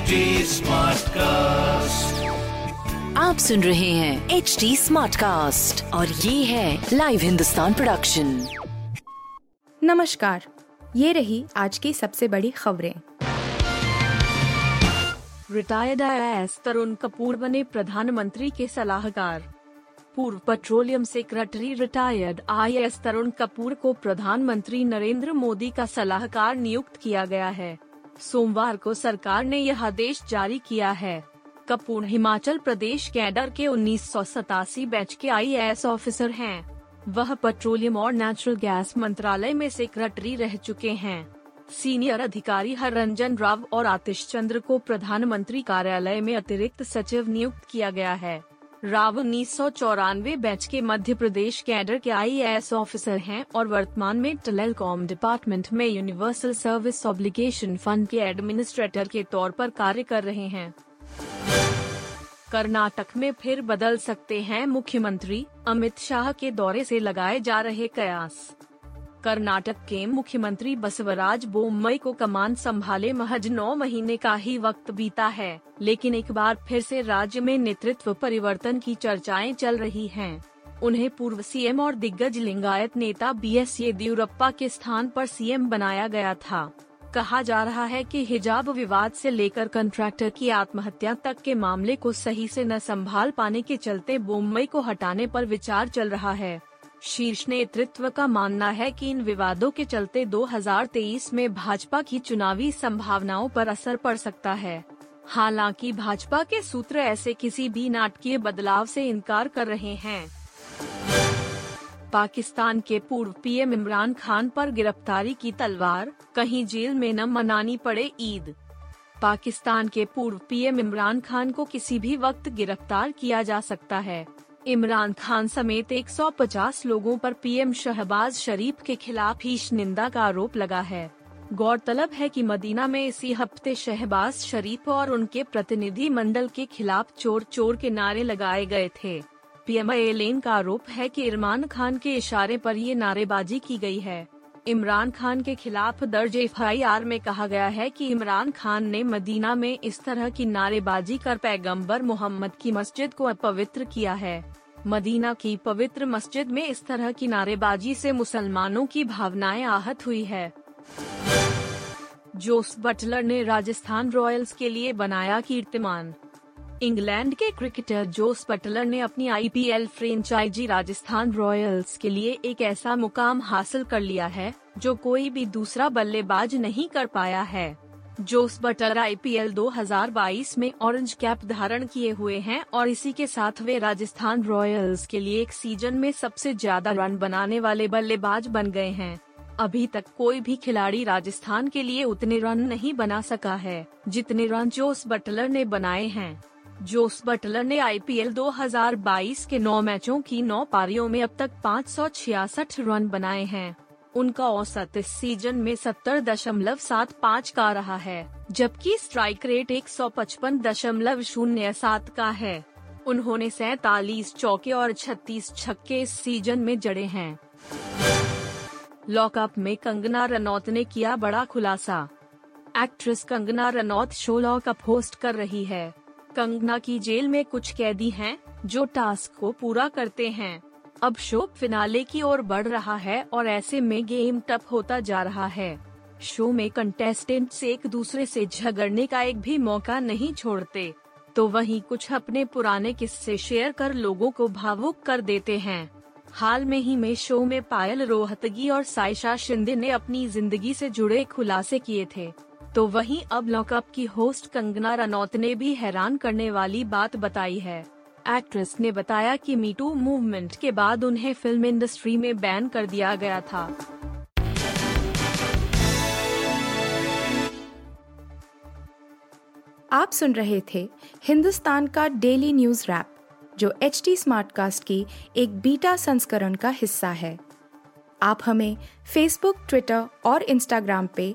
HD Smartcast. आप सुन रहे हैं एच डी स्मार्ट कास्ट और ये है लाइव हिंदुस्तान प्रोडक्शन नमस्कार ये रही आज की सबसे बड़ी खबरें। रिटायर्ड आईएएस तरुण कपूर बने प्रधानमंत्री के सलाहकार। पूर्व petroleum secretary retired IAS Tarun Kapoor को प्रधानमंत्री नरेंद्र मोदी का सलाहकार नियुक्त किया गया है। सोमवार को सरकार ने यह आदेश जारी किया है। कपूर हिमाचल प्रदेश कैडर के उन्नीस सौ सतासी बैच के आईएएस ऑफिसर हैं। वह पेट्रोलियम और नेचुरल गैस मंत्रालय में सेक्रेटरी रह चुके हैं। सीनियर अधिकारी हर रंजन राव और आतिश चंद्र को प्रधानमंत्री कार्यालय में अतिरिक्त सचिव नियुक्त किया गया है। राव उन्नीस सौ चौरानवे बैच के मध्य प्रदेश कैडर के आईएएस ऑफिसर हैं और वर्तमान में टेलीकॉम डिपार्टमेंट में यूनिवर्सल सर्विस ऑब्लिगेशन फंड के एडमिनिस्ट्रेटर के तौर पर कार्य कर रहे हैं। कर्नाटक में फिर बदल सकते हैं मुख्यमंत्री अमित शाह के दौरे से लगाए जा रहे कयास। कर्नाटक के मुख्यमंत्री बसवराज बोम्मई को कमान संभाले महज नौ महीने का ही वक्त बीता है, लेकिन एक बार फिर से राज्य में नेतृत्व परिवर्तन की चर्चाएँ चल रही हैं। उन्हें पूर्व सीएम और दिग्गज लिंगायत नेता बी एस येदियुरप्पा के स्थान पर सीएम बनाया गया था कहा जा रहा है कि हिजाब विवाद से लेकर कंट्रैक्टर की आत्महत्या तक के मामले को सही से न संभाल पाने के चलते बोम्बई को हटाने पर विचार चल रहा है शीर्ष नेतृत्व का मानना है कि इन विवादों के चलते 2023 में भाजपा की चुनावी संभावनाओं पर असर पड़ सकता है। हालाँकि भाजपा के सूत्र ऐसे किसी भी नाटकीय बदलाव से इनकार कर रहे हैं। पाकिस्तान के पूर्व पीएम इमरान खान पर गिरफ्तारी की तलवार, कहीं जेल में न मनानी पड़े ईद। पाकिस्तान के पूर्व पीएम इमरान खान को किसी भी वक्त गिरफ़्तार किया जा सकता है। इमरान खान समेत 150 लोगों पर पीएम शहबाज शरीफ के खिलाफ ईश निंदा का आरोप लगा है। गौरतलब है कि मदीना में इसी हफ़्ते शहबाज शरीफ और उनके प्रतिनिधि मंडल के खिलाफ चोर चोर के नारे लगाए गए थे। पीएम एलेन का आरोप है कि इरमान खान के इशारे पर ये नारेबाजी की गई है। इमरान खान के खिलाफ दर्ज एफआईआर में कहा गया है कि इमरान खान ने मदीना में इस तरह की नारेबाजी कर पैगंबर मोहम्मद की मस्जिद को अपवित्र किया है। मदीना की पवित्र मस्जिद में इस तरह की नारेबाजी से मुसलमानों की भावनाएँ आहत हुई है। जोस बटलर ने राजस्थान रॉयल्स के लिए बनाया कीर्तिमान। इंग्लैंड के क्रिकेटर जोस बटलर ने अपनी आईपीएल फ्रेंचाइजी राजस्थान रॉयल्स के लिए एक ऐसा मुकाम हासिल कर लिया है, जो कोई भी दूसरा बल्लेबाज नहीं कर पाया है। जोस बटलर आईपीएल 2022 में ऑरेंज कैप धारण किए हुए हैं और इसी के साथ वे राजस्थान रॉयल्स के लिए एक सीज़न में सबसे ज़्यादा रन बनाने वाले बल्लेबाज बन गए हैं। अभी तक कोई भी खिलाड़ी राजस्थान के लिए उतने रन नहीं बना सका है, जितने रन जोस बटलर ने बनाए हैं। जोस बटलर ने आईपीएल 2022 के नौ मैचों की नौ पारियों में अब तक पाँच सौ छियासठ रन बनाए हैं। उनका औसत इस सीज़न में सत्तर दशमलव सात पाँच का रहा है, जबकि स्ट्राइक रेट एक सौ पचपन दशमलव शून्य सात का है। उन्होंने सैतालीस चौके और छत्तीस छक्के इस सीज़न में जड़े हैं। लॉकअप में कंगना रनौत ने किया बड़ा खुलासा। Actress Kangana Ranaut show Lock Upp host कर रही है। कंगना की जेल में कुछ कैदी हैं, जो टास्क को पूरा करते हैं। अब शो फिनाले की ओर बढ़ रहा है और ऐसे में गेम टफ होता जा रहा है। शो में कंटेस्टेंट्स एक दूसरे से झगड़ने का एक भी मौका नहीं छोड़ते। तो वहीं कुछ अपने पुराने किस्से शेयर कर लोगों को भावुक कर देते हैं। हाल में ही में शो में पायल रोहतगी और साइशा शिंदे ने अपनी ज़िंदगी से जुड़े खुलासे किए थे। तो वहीं अब लॉकअप की होस्ट कंगना रनौत ने भी हैरान करने वाली बात बताई है। एक्ट्रेस ने बताया कि मीटू मूवमेंट के बाद उन्हें फ़िल्म इंडस्ट्री में बैन कर दिया गया था। आप सुन रहे थे हिंदुस्तान का डेली न्यूज़ रैप जो एच टी स्मार्टकास्ट की एक बीटा संस्करण का हिस्सा है। आप हमें फेसबुक ट्विटर और इंस्टाग्राम पे